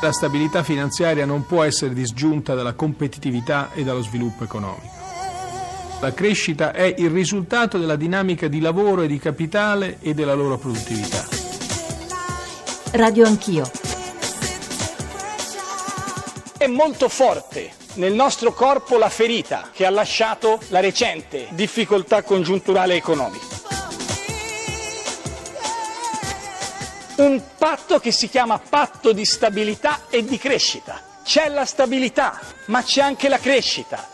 La stabilità finanziaria non può essere disgiunta dalla competitività e dallo sviluppo economico. La crescita è il risultato della dinamica di lavoro e di capitale e della loro produttività. Radio Anch'io. È molto forte nel nostro corpo la ferita che ha lasciato la recente difficoltà congiunturale economica. Un patto che si chiama patto di stabilità e di crescita. C'è la stabilità, ma c'è anche la crescita.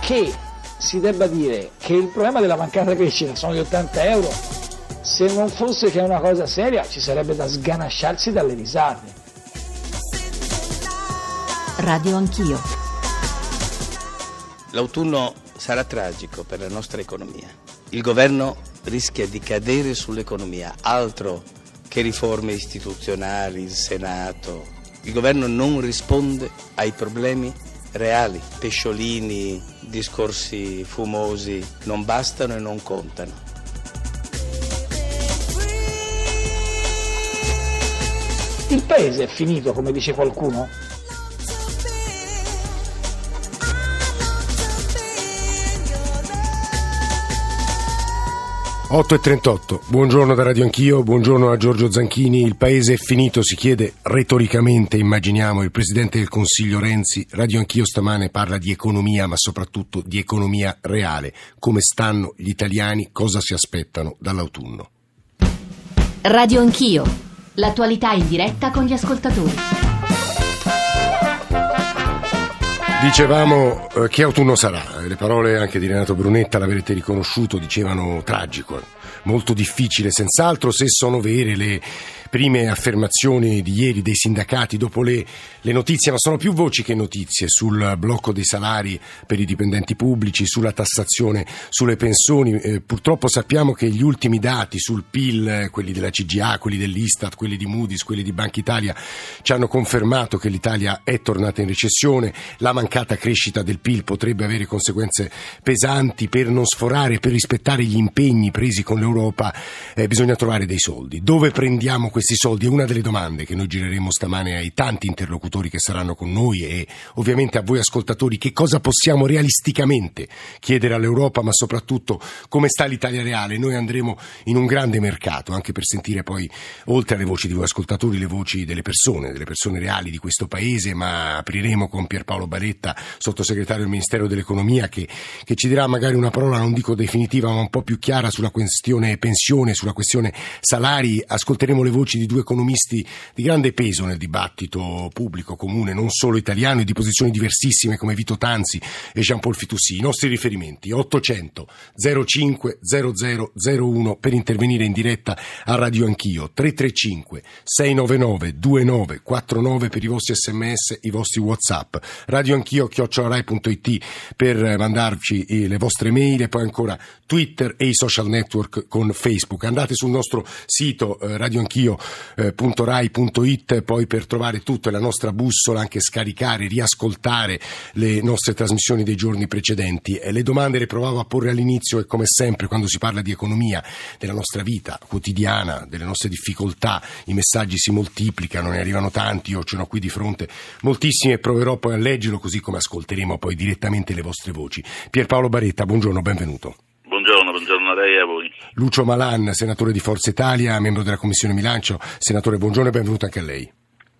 Che si debba dire che il problema della mancata crescita sono gli 80 euro, se non fosse che è una cosa seria ci sarebbe da sganasciarsi dalle risate. Radio Anch'io. L'autunno sarà tragico per la nostra economia. Il governo rischia di cadere sull'economia, altro che riforme istituzionali, il Senato. Il governo non risponde ai problemi reali, pesciolini, discorsi fumosi non bastano e non contano. Il paese è finito, come dice qualcuno? 8.38, buongiorno da Radio Anch'io, buongiorno a Giorgio Zanchini. Il paese è finito, si chiede retoricamente, immaginiamo, il Presidente del Consiglio Renzi. Radio Anch'io stamane parla di economia, ma soprattutto di economia reale. Come stanno gli italiani, cosa si aspettano dall'autunno. Radio Anch'io, l'attualità in diretta con gli ascoltatori. Dicevamo eh, che autunno sarà, le parole anche di Renato Brunetta, l'avrete riconosciuto, dicevano tragico, molto difficile senz'altro se sono vere le prime affermazioni di ieri dei sindacati dopo le, le, notizie, ma sono più voci che notizie sul blocco dei salari per i dipendenti pubblici, sulla tassazione sulle pensioni. Eh, purtroppo sappiamo che gli ultimi dati sul PIL, quelli della CGA, quelli dell'Istat, quelli di Moody's, quelli di Banca Italia, ci hanno confermato che l'Italia è tornata in recessione. La mancata crescita del PIL potrebbe avere conseguenze pesanti per non sforare, per rispettare gli impegni presi con l'Europa. Eh, bisogna trovare dei soldi. Dove prendiamo questi questi soldi? È una delle domande che noi gireremo stamane ai tanti interlocutori che saranno con noi e ovviamente a voi ascoltatori che cosa possiamo realisticamente chiedere all'Europa, ma soprattutto come sta l'Italia reale. Noi andremo in un grande mercato anche per sentire poi, oltre alle voci di voi ascoltatori, le voci delle persone, delle persone reali di questo paese, ma apriremo con Pierpaolo Baretta, sottosegretario del Ministero dell'Economia, che, che ci dirà magari una parola, non dico definitiva, ma un po' più chiara sulla questione pensione, sulla questione salari. Ascolteremo le voci voci di due economisti di grande peso nel dibattito pubblico comune, non solo italiano, e di posizioni diversissime come Vito Tanzi e Jean-Paul Fitoussi. I nostri riferimenti 800 05 0001 per intervenire in diretta a Radio Anch'io, 335 699 2949 per i vostri sms, i vostri whatsapp, Radio Anch'io, chiocciolarai.it per mandarci eh, le vostre mail e poi ancora Twitter e i social network con Facebook. Andate sul nostro sito eh, Radio Anch'io radio.rai.it poi per trovare tutta la nostra bussola, anche scaricare, riascoltare le nostre trasmissioni dei giorni precedenti. Le domande le provavo a porre all'inizio e come sempre quando si parla di economia, della nostra vita quotidiana, delle nostre difficoltà, i messaggi si moltiplicano, ne arrivano tanti, io ce n'ho qui di fronte moltissimi e proverò poi a leggerlo così come ascolteremo poi direttamente le vostre voci. Pierpaolo Baretta, buongiorno, benvenuto. Buongiorno, buongiorno a lei e a voi. Lucio Malan, senatore di Forza Italia, membro della Commissione Bilancio. Senatore, buongiorno e benvenuto anche a lei.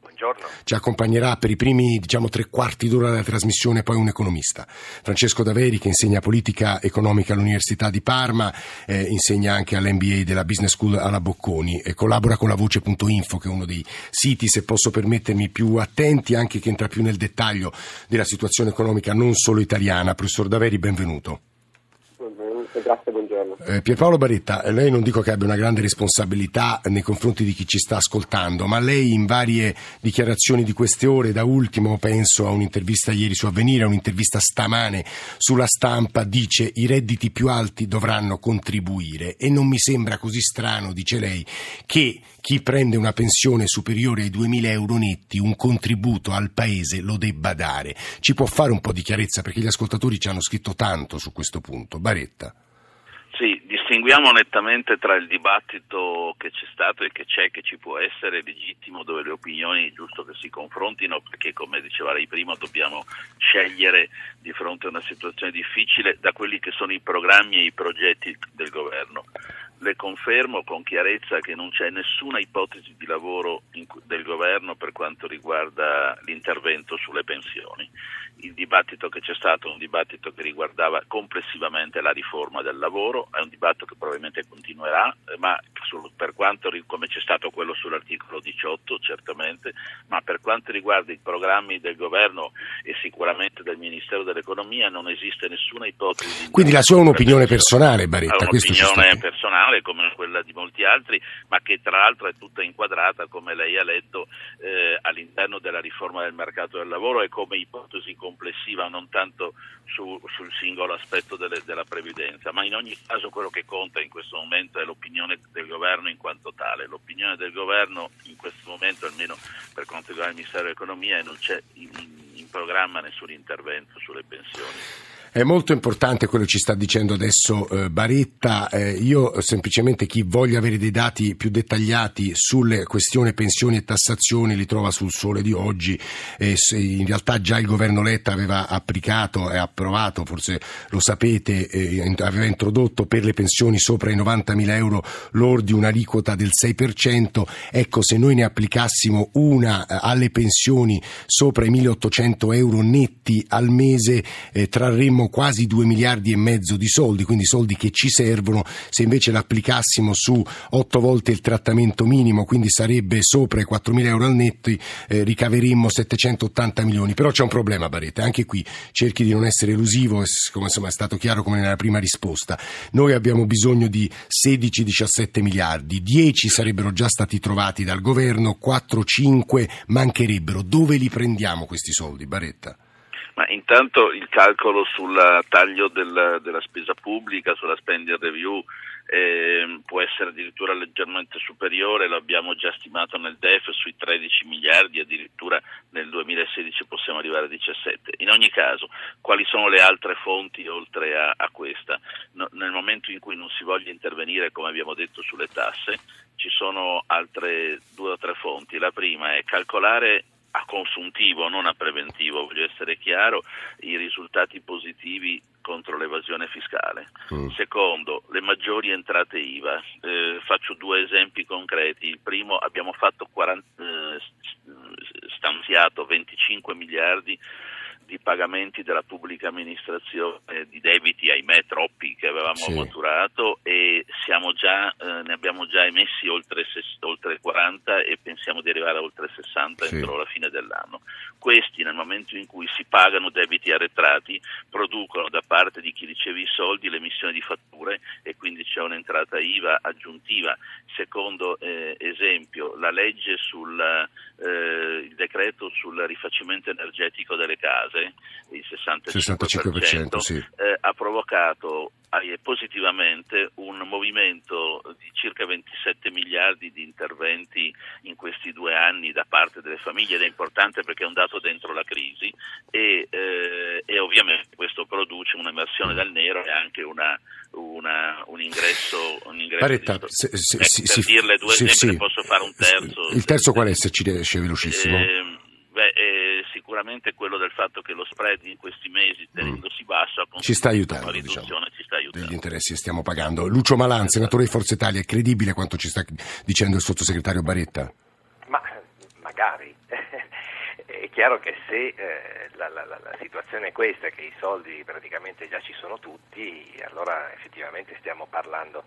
Buongiorno. Ci accompagnerà per i primi diciamo, tre quarti d'ora della trasmissione poi un economista, Francesco Daveri che insegna politica economica all'Università di Parma, eh, insegna anche all'MBA della Business School alla Bocconi e collabora con la Voce.info che è uno dei siti, se posso permettermi, più attenti anche che entra più nel dettaglio della situazione economica non solo italiana. Professor Daveri, benvenuto. Grazie, buongiorno. Eh, Pierpaolo Baretta, lei non dico che abbia una grande responsabilità nei confronti di chi ci sta ascoltando, ma lei in varie dichiarazioni di queste ore, da ultimo penso a un'intervista ieri su Avvenire, a un'intervista stamane sulla stampa, dice i redditi più alti dovranno contribuire e non mi sembra così strano, dice lei, che chi prende una pensione superiore ai 2.000 euro netti un contributo al paese lo debba dare. Ci può fare un po' di chiarezza perché gli ascoltatori ci hanno scritto tanto su questo punto. Baretta. Sì, distinguiamo nettamente tra il dibattito che c'è stato e che c'è, che ci può essere legittimo, dove le opinioni è giusto che si confrontino, perché come diceva lei prima dobbiamo scegliere di fronte a una situazione difficile da quelli che sono i programmi e i progetti del governo. Le confermo con chiarezza che non c'è nessuna ipotesi di lavoro in, del governo per quanto riguarda l'intervento sulle pensioni il dibattito che c'è stato è un dibattito che riguardava complessivamente la riforma del lavoro, è un dibattito che probabilmente continuerà, eh, ma per quanto come c'è stato quello sull'articolo 18 certamente, ma per quanto riguarda i programmi del governo e sicuramente del Ministero dell'Economia non esiste nessuna ipotesi. Quindi la sua è un'opinione personale, Baretta? È un'opinione personale come quella di molti altri, ma che tra l'altro è tutta inquadrata, come lei ha letto, eh, all'interno della riforma del mercato del lavoro e come ipotesi complessiva, non tanto su, sul singolo aspetto delle, della previdenza, ma in ogni caso quello che conta in questo momento è l'opinione del governo in quanto tale. L'opinione del governo in questo momento, almeno per quanto riguarda il Ministero dell'Economia, non c'è in, in programma nessun intervento sulle pensioni. È molto importante quello che ci sta dicendo adesso eh, Baretta. Eh, io semplicemente chi voglia avere dei dati più dettagliati sulle questioni pensioni e tassazioni li trova sul sole di oggi. Eh, in realtà già il governo Letta aveva applicato e approvato, forse lo sapete, eh, aveva introdotto per le pensioni sopra i 90.000 euro lordi un'aliquota del 6%. Ecco, se noi ne applicassimo una eh, alle pensioni sopra i 1.800 euro netti al mese, eh, trarremmo avremmo quasi 2 miliardi e mezzo di soldi, quindi soldi che ci servono, se invece l'applicassimo su 8 volte il trattamento minimo, quindi sarebbe sopra i 4 mila euro al netto, eh, ricaveremmo 780 milioni. Però c'è un problema, Baretta, anche qui cerchi di non essere elusivo, come insomma, è stato chiaro come nella prima risposta. Noi abbiamo bisogno di 16-17 miliardi, 10 sarebbero già stati trovati dal governo, 4-5 mancherebbero. Dove li prendiamo questi soldi, Baretta? Ma intanto il calcolo sul taglio del, della spesa pubblica, sulla spending review, eh, può essere addirittura leggermente superiore, lo abbiamo già stimato nel DEF sui 13 miliardi, addirittura nel 2016 possiamo arrivare a 17. In ogni caso, quali sono le altre fonti oltre a, a questa? No, nel momento in cui non si voglia intervenire, come abbiamo detto, sulle tasse, ci sono altre due o tre fonti. La prima è calcolare a consuntivo, non a preventivo, voglio essere chiaro, i risultati positivi contro l'evasione fiscale. Mm. Secondo, le maggiori entrate IVA. Eh, faccio due esempi concreti. Il primo, abbiamo 40, eh, stanziato 25 miliardi di pagamenti della pubblica amministrazione, di debiti, ahimè troppi che avevamo sì. maturato e già, eh, ne abbiamo già emessi oltre, oltre, 40 e pensiamo di arrivare a oltre 60 sì. entro la fine dell'anno. Questi nel momento in cui si pagano debiti arretrati producono da parte di chi riceve i soldi l'emissione di fatture e quindi c'è un'entrata IVA aggiuntiva. Secondo eh, esempio, la legge sul eh, decreto sul rifacimento energetico delle case, il 65%, 65% sì. eh, ha provocato eh, positivamente un movimento di circa 27 miliardi di interventi in questi due anni da parte delle famiglie ed è importante perché è un dato dentro la crisi e, eh, e ovviamente questo produce un'emersione dal nero e anche una, una, un ingresso, un ingresso Baretta, se, se, ecco, si, per si, dirle due sì, esempi sì. posso fare un terzo il terzo qual è se ci riesce velocissimo eh, beh, eh, sicuramente quello del fatto che lo spread in questi mesi ci sta aiutando, diciamo, ci sta aiutando degli interessi che stiamo pagando Lucio Malan, senatore di Forza Italia è credibile quanto ci sta dicendo il sottosegretario Baretta? ma magari è chiaro che se eh, la, la, la, situazione è questa, che i soldi praticamente già ci sono tutti, allora effettivamente stiamo parlando,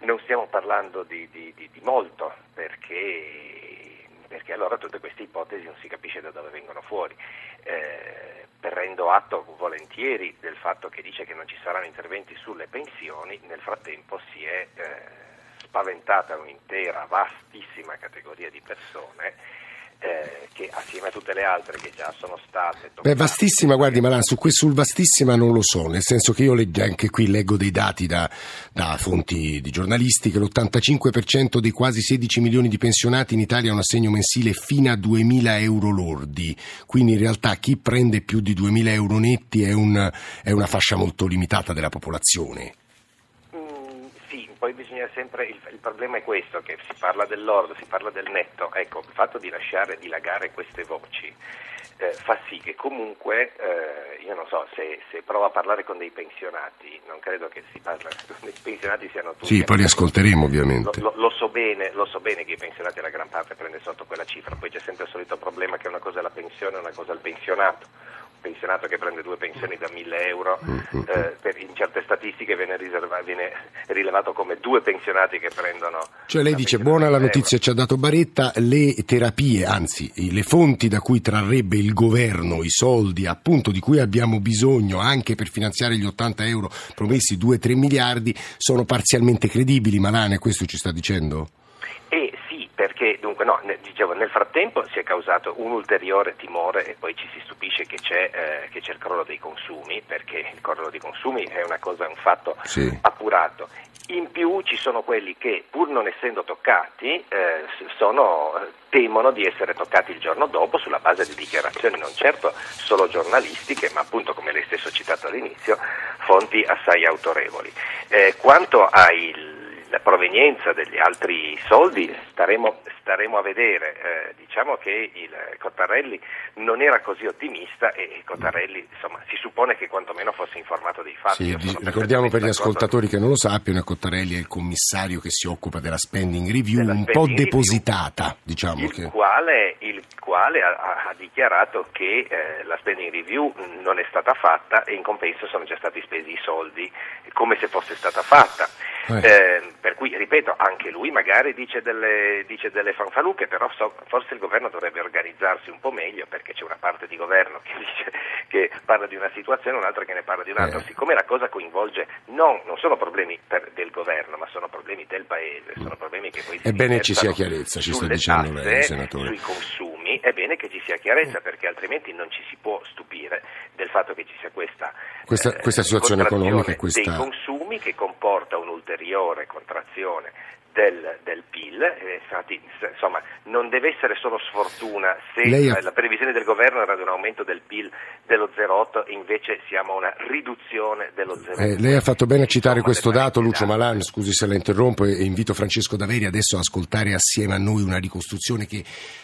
non stiamo parlando di, di, di, di molto, perché, perché, allora tutte queste ipotesi non si capisce da dove vengono fuori. Eh, prendo atto volentieri del fatto che dice che non ci saranno interventi sulle pensioni, nel frattempo si è eh, spaventata un'intera vastissima categoria di persone eh, che assieme a tutte le altre che già sono state. Beh, vastissima, guardi Malan, su questo sul vastissima non lo so, nel senso che io leggo, anche qui leggo dei dati da, da fonti di giornalisti che l'85% dei quasi 16 milioni di pensionati in Italia ha un assegno mensile fino a 2.000 euro lordi, quindi in realtà chi prende più di 2.000 euro netti è, un, è una fascia molto limitata della popolazione. Bisogna sempre, il, il, problema è questo, che si parla dell'ordo, si parla del netto, ecco, il fatto di lasciare dilagare queste voci eh, fa sì che comunque, eh, io non so, se, se provo a parlare con dei pensionati, non credo che si con dei pensionati siano tutti... Sì, poi li ascolteremo ovviamente. Lo, lo, lo, so bene, lo so bene che i pensionati la gran parte prende sotto quella cifra, poi c'è sempre il solito problema che una cosa è la pensione e una cosa è il pensionato pensionato che prende due pensioni da 1000 euro, mm-hmm. eh, per, in certe statistiche viene, viene, rilevato come due pensionati che prendono... Cioè lei dice buona la notizia ci ha dato Baretta, le terapie, anzi le fonti da cui trarrebbe il governo i soldi appunto di cui abbiamo bisogno anche per finanziare gli 80 euro promessi 2-3 miliardi sono parzialmente credibili, Malane, questo ci sta dicendo? Perché dunque no, dicevo, nel frattempo si è causato un ulteriore timore e poi ci si stupisce che c'è, eh, che c'è il crollo dei consumi, perché il crollo dei consumi è una cosa, un fatto sì. appurato. In più ci sono quelli che, pur non essendo toccati, eh, sono, temono di essere toccati il giorno dopo sulla base di dichiarazioni non certo solo giornalistiche, ma appunto, come lei stesso ha citato all'inizio, fonti assai autorevoli. Eh, quanto ai la provenienza degli altri soldi staremo, staremo a vedere. Eh, diciamo che il Cottarelli non era così ottimista e Cottarelli insomma, si suppone che quantomeno fosse informato dei fatti. Sì, ricordiamo per gli ascoltatori che non lo sappiano, Cottarelli è il commissario che si occupa della spending review della un spending po' depositata. Review, diciamo il, che... quale, il quale ha, ha dichiarato che eh, la spending review non è stata fatta e in compenso sono già stati spesi i soldi come se fosse stata fatta. Eh. Eh, per cui, ripeto, anche lui magari dice delle, dice delle fanfaluche, però so, forse il governo dovrebbe organizzarsi un po' meglio perché c'è una parte di governo che, dice, che parla di una situazione e un'altra che ne parla di un'altra. Eh. Siccome la cosa coinvolge non, non sono problemi per, del governo, ma sono problemi del paese, sono problemi che poi si Ebbene ci sia chiarezza, ci sta dicendo tasse, lei, senatore. Sui consumi, è bene che ci sia chiarezza perché altrimenti non ci si può stupire del fatto che ci sia questa, questa, eh, questa situazione economica questa... dei consumi che comporta un'ulteriore contrazione del, del PIL, infatti insomma, non deve essere solo sfortuna se ha... la previsione del governo era di un aumento del PIL dello 0,8 e invece siamo a una riduzione dello 0,8. Eh, lei ha fatto bene a citare insomma, questo dato, Lucio Malan, scusi se la interrompo e invito Francesco Daveri adesso a ascoltare assieme a noi una ricostruzione che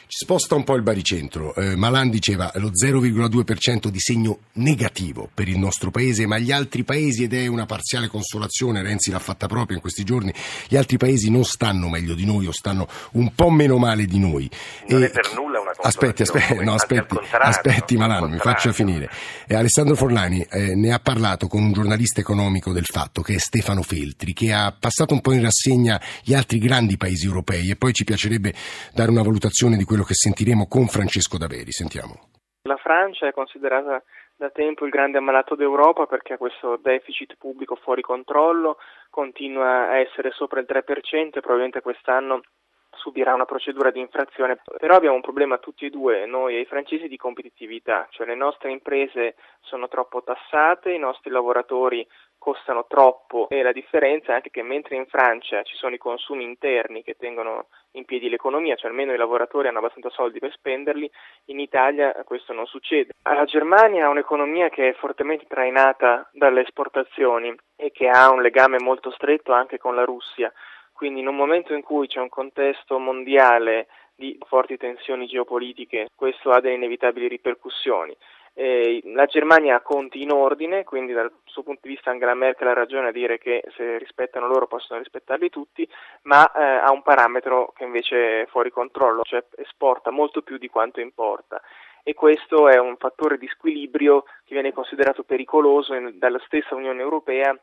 sposta un po' il baricentro. Eh, Malan diceva lo 0,2% di segno negativo per il nostro paese, ma gli altri paesi, ed è una parziale consolazione, Renzi l'ha fatta proprio in questi giorni, gli altri paesi non stanno meglio di noi o stanno un po' meno male di noi. Non e, è per nulla una Aspetti, aspetti, no, aspetti, aspetti Malan, mi faccia finire. E Alessandro Forlani eh, ne ha parlato con un giornalista economico del fatto, che è Stefano Feltri, che ha passato un po' in rassegna gli altri grandi paesi europei e poi ci piacerebbe dare una valutazione di quello quello che sentiremo con Francesco Daveri. Sentiamo. La Francia è considerata da tempo il grande ammalato d'Europa perché ha questo deficit pubblico fuori controllo, continua a essere sopra il 3% e probabilmente quest'anno subirà una procedura di infrazione, però abbiamo un problema tutti e due, noi e i francesi, di competitività, cioè le nostre imprese sono troppo tassate, i nostri lavoratori costano troppo e la differenza è anche che mentre in Francia ci sono i consumi interni che tengono in piedi l'economia, cioè almeno i lavoratori hanno abbastanza soldi per spenderli, in Italia questo non succede. La Germania ha un'economia che è fortemente trainata dalle esportazioni e che ha un legame molto stretto anche con la Russia, quindi in un momento in cui c'è un contesto mondiale di forti tensioni geopolitiche, questo ha delle inevitabili ripercussioni. Eh, la Germania ha conti in ordine, quindi dal suo punto di vista Angela Merkel ha ragione a dire che se rispettano loro possono rispettarli tutti, ma eh, ha un parametro che invece è fuori controllo, cioè esporta molto più di quanto importa. E questo è un fattore di squilibrio che viene considerato pericoloso in, dalla stessa Unione Europea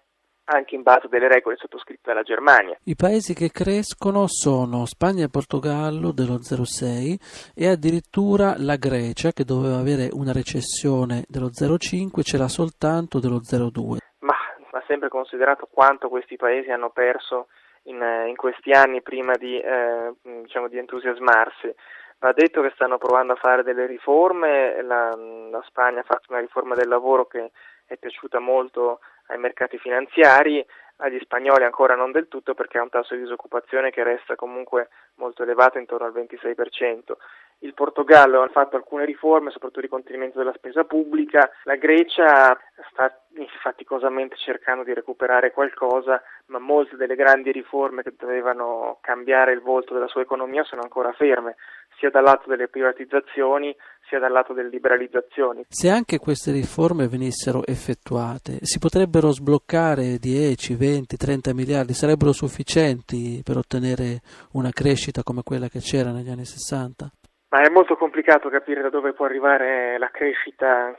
anche in base delle regole sottoscritte dalla Germania. I paesi che crescono sono Spagna e Portogallo dello 0,6 e addirittura la Grecia che doveva avere una recessione dello 0,5 ce l'ha soltanto dello 0,2. Ma va sempre considerato quanto questi paesi hanno perso in, in questi anni prima di, eh, diciamo, di entusiasmarsi. Va detto che stanno provando a fare delle riforme, la, la Spagna ha fatto una riforma del lavoro che è piaciuta molto ai mercati finanziari, agli spagnoli ancora non del tutto perché ha un tasso di disoccupazione che resta comunque molto elevato, intorno al 26%. Il Portogallo ha fatto alcune riforme, soprattutto di contenimento della spesa pubblica, la Grecia sta faticosamente cercando di recuperare qualcosa, ma molte delle grandi riforme che dovevano cambiare il volto della sua economia sono ancora ferme, sia dal lato delle privatizzazioni sia dal lato delle liberalizzazioni. Se anche queste riforme venissero effettuate, si potrebbero sbloccare 10, 20, 30 miliardi, sarebbero sufficienti per ottenere una crescita come quella che c'era negli anni 60? Ma è molto complicato capire da dove può arrivare la crescita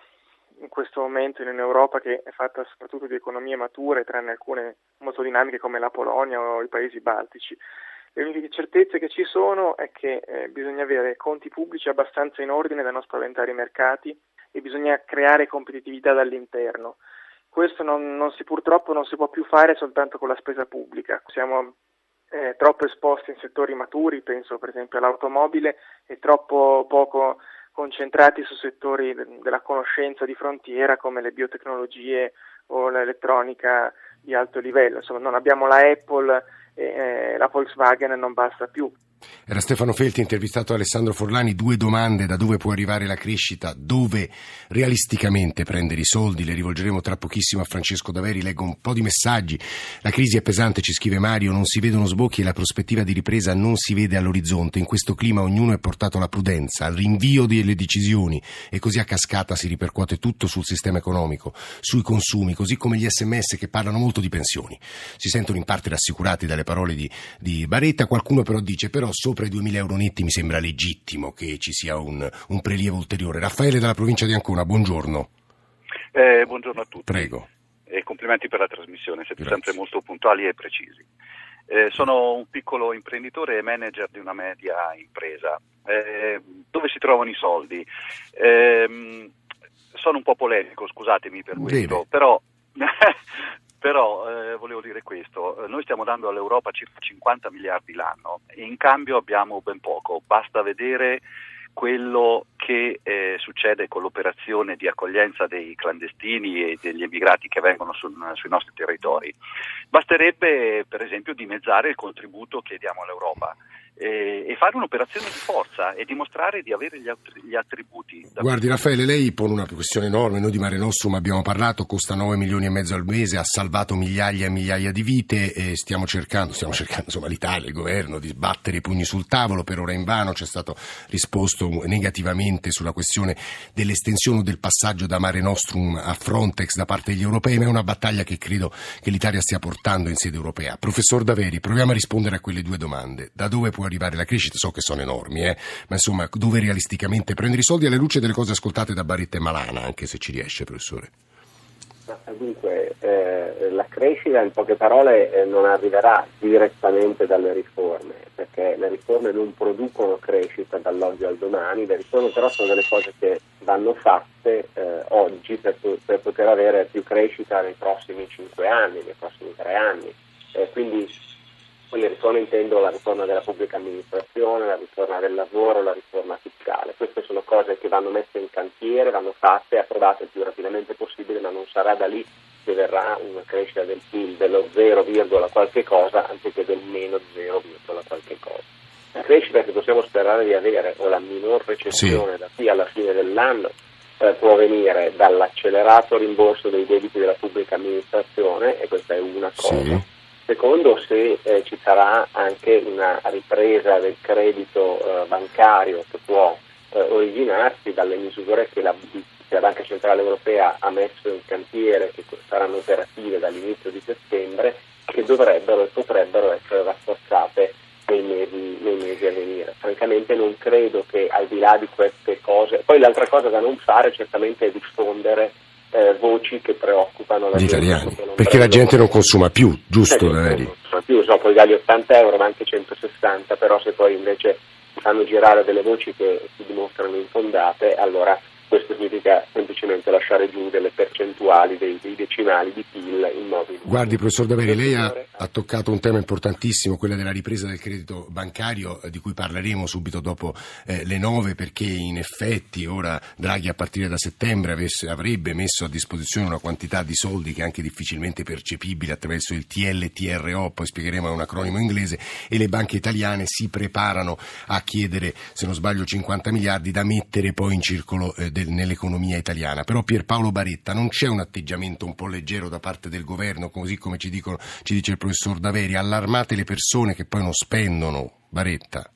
in questo momento in Europa che è fatta soprattutto di economie mature, tranne alcune molto dinamiche come la Polonia o i paesi baltici. Le uniche certezze che ci sono è che eh, bisogna avere conti pubblici abbastanza in ordine da non spaventare i mercati e bisogna creare competitività dall'interno. Questo non, non si, purtroppo non si può più fare soltanto con la spesa pubblica. Siamo eh, troppo esposti in settori maturi, penso per esempio all'automobile, e troppo poco concentrati su settori della conoscenza di frontiera come le biotecnologie o l'elettronica di alto livello. Insomma, non abbiamo la Apple e eh, la Volkswagen non basta più. Era Stefano Felti intervistato da Alessandro Forlani, due domande, da dove può arrivare la crescita, dove realisticamente prendere i soldi, le rivolgeremo tra pochissimo a Francesco Daveri, leggo un po' di messaggi, la crisi è pesante, ci scrive Mario, non si vedono sbocchi e la prospettiva di ripresa non si vede all'orizzonte, in questo clima ognuno è portato alla prudenza, al rinvio delle decisioni e così a cascata si ripercuote tutto sul sistema economico, sui consumi, così come gli sms che parlano molto di pensioni. Si sentono in parte rassicurati dalle parole di, di Baretta, qualcuno però dice però sopra i 2.000 euro netti mi sembra legittimo che ci sia un, un prelievo ulteriore. Raffaele dalla provincia di Ancona, buongiorno. Eh, buongiorno a tutti. Prego. E complimenti per la trasmissione, siete Grazie. sempre molto puntuali e precisi. Eh, sono un piccolo imprenditore e manager di una media impresa. Eh, dove si trovano i soldi? Eh, sono un po' polemico, scusatemi per questo, Deve. però Però eh, volevo dire questo, eh, noi stiamo dando all'Europa circa 50 miliardi l'anno e in cambio abbiamo ben poco, basta vedere quello che eh, succede con l'operazione di accoglienza dei clandestini e degli emigrati che vengono sul, sui nostri territori. Basterebbe per esempio dimezzare il contributo che diamo all'Europa e fare un'operazione di forza e dimostrare di avere gli, attributi. Guardi Raffaele, lei pone una questione enorme, noi di Mare Nostrum abbiamo parlato, costa 9 milioni e mezzo al mese, ha salvato migliaia e migliaia di vite e stiamo cercando, stiamo cercando insomma l'Italia, il governo di sbattere i pugni sul tavolo, per ora in vano ci è stato risposto negativamente sulla questione dell'estensione o del passaggio da Mare Nostrum a Frontex da parte degli europei, ma è una battaglia che credo che l'Italia stia portando in sede europea. Professor Daveri, proviamo a rispondere a quelle due domande. Da dove può arrivare la crescita, so che sono enormi, eh, ma insomma dove realisticamente prendere i soldi alla luce delle cose ascoltate da Baretta e Malana, anche se ci riesce, professore. Dunque, eh, la crescita in poche parole eh, non arriverà direttamente dalle riforme, perché le riforme non producono crescita dall'oggi al domani, le riforme però sono delle cose che vanno fatte eh, oggi per, per, poter avere più crescita nei prossimi cinque anni, nei prossimi tre anni. quindi quelle riforme intendo la riforma della pubblica amministrazione, la riforma del lavoro, la riforma fiscale. Queste sono cose che vanno messe in cantiere, vanno fatte, approvate il più rapidamente possibile, ma non sarà da lì che verrà una crescita del PIL dello 0, qualche cosa anziché del meno 0, qualche cosa. La crescita che possiamo sperare di avere o la minor recessione sì. da qui alla fine dell'anno eh, può venire dall'accelerato rimborso dei debiti della pubblica amministrazione e questa è una cosa. Sì Secondo, se eh, ci sarà anche una ripresa del credito eh, bancario che può eh, originarsi dalle misure che la, la, Banca Centrale Europea ha messo in cantiere, che saranno operative dall'inizio di settembre, che dovrebbero e potrebbero essere rafforzate nei mesi, nei mesi a venire. Francamente non credo che al di là di queste cose, poi l'altra cosa da non fare certamente è diffondere eh, voci che preoccupano la gli italiani. Perché la gente non consuma più, giusto? Eh, non consuma più, so, puoi dargli 80 euro ma anche 160, però se poi invece fanno girare delle voci che si dimostrano infondate, allora questo significa semplicemente lasciare giù delle percentuali dei, dei decimali di PIL in modo Guardi, professor Daveri, lei ha, ha, toccato un tema importantissimo, quello della ripresa del credito bancario, eh, di cui parleremo subito dopo eh, le nove, perché in effetti ora Draghi a partire da settembre avesse, avrebbe messo a disposizione una quantità di soldi che è anche difficilmente percepibile attraverso il TLTRO, poi spiegheremo è un acronimo inglese, e le banche italiane si preparano a chiedere, se non sbaglio, 50 miliardi da mettere poi in circolo eh, del del, nell'economia italiana. Però Pierpaolo Baretta non c'è un atteggiamento un po' leggero da parte del governo, così come ci, dicono, ci dice il professor Daveri, allarmate le persone che poi non spendono, Baretta?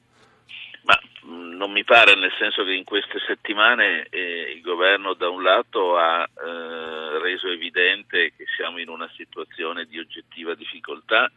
non mi pare, nel senso che in queste settimane eh, il governo da un lato ha eh, reso evidente che siamo in una situazione di oggettiva difficoltà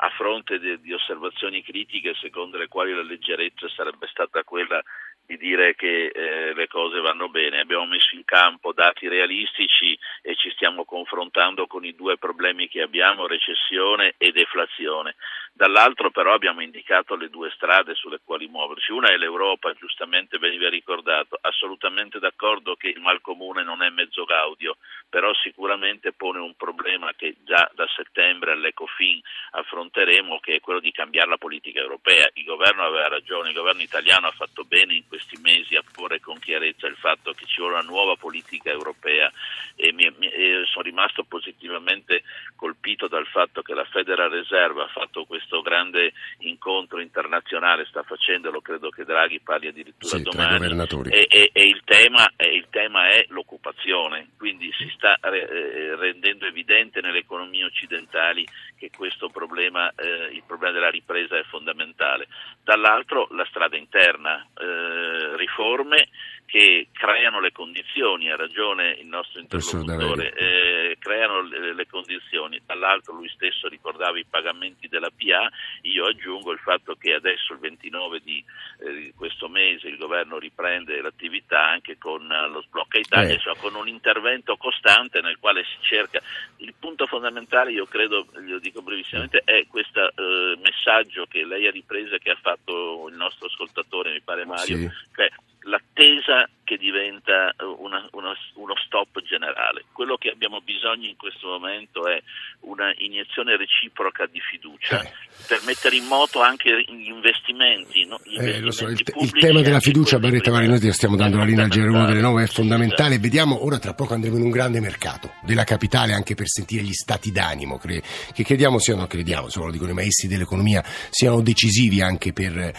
a fronte di, di osservazioni critiche secondo le quali la leggerezza sarebbe stata quella di dire che eh, le cose vanno bene. Abbiamo messo in campo dati realistici e ci stiamo confrontando con i due problemi che abbiamo, recessione e deflazione. Dall'altro però abbiamo indicato le due strade sulle quali muoverci. Una è l'Europa, giustamente veniva ricordato, assolutamente d'accordo che il mal comune non è mezzo gaudio, però sicuramente pone un problema che già da settembre all'Ecofin affronteremo, che è quello di cambiare la politica europea. Il governo aveva ragione, il governo italiano ha fatto bene in questi mesi a porre con chiarezza il fatto che ci vuole una nuova politica europea e, mi, e sono rimasto positivamente colpito dal fatto che la Federal Reserve ha fatto questo grande incontro internazionale, sta facendolo, credo che Draghi parli addirittura sì, domani, e, e, e, il tema, il tema è l'occupazione, quindi si sta eh, rendendo evidente nelle economie occidentali che questo problema, eh, il problema della ripresa è fondamentale. Dall'altro la strada interna, eh, riforme che creano le condizioni, ha ragione il nostro interlocutore, eh, creano le, le, condizioni, dall'altro lui stesso ricordava i pagamenti della PA, io aggiungo il fatto che adesso il 29 di eh, questo mese il governo riprende l'attività anche con uh, lo sblocca Italia, eh. cioè con un intervento costante nel quale si cerca, il punto fondamentale io credo, glielo dico brevissimamente, è questo eh, messaggio che lei ha ripreso e che ha fatto il nostro ascoltatore, mi pare Mario, sì. cioè l'attesa che diventa una, una, uno stop generale. Quello che abbiamo bisogno in questo momento è una iniezione reciproca di fiducia eh. per mettere in moto anche gli investimenti. No? Gli eh, investimenti so, il, il, tema della fiducia, Barretta Vari, noi stiamo dando la linea al GR1 delle 9, è fondamentale. Sì, Vediamo, ora tra poco andremo in un grande mercato della capitale anche per sentire gli stati d'animo che, che crediamo siano, crediamo, solo lo dicono i maestri dell'economia, siano decisivi anche per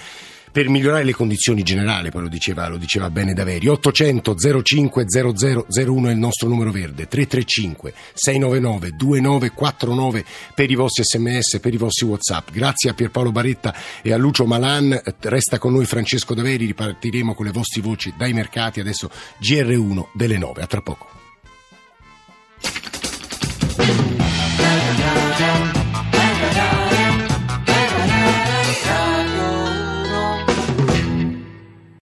per migliorare le condizioni generali, poi lo diceva, lo diceva bene Daveri. 800 05 0001 è il nostro numero verde, 335 699 2949 per i vostri sms, per i vostri whatsapp. Grazie a Pierpaolo Baretta e a Lucio Malan, resta con noi Francesco Daveri, ripartiremo con le vostre voci dai mercati, adesso GR1 delle 9, a tra poco.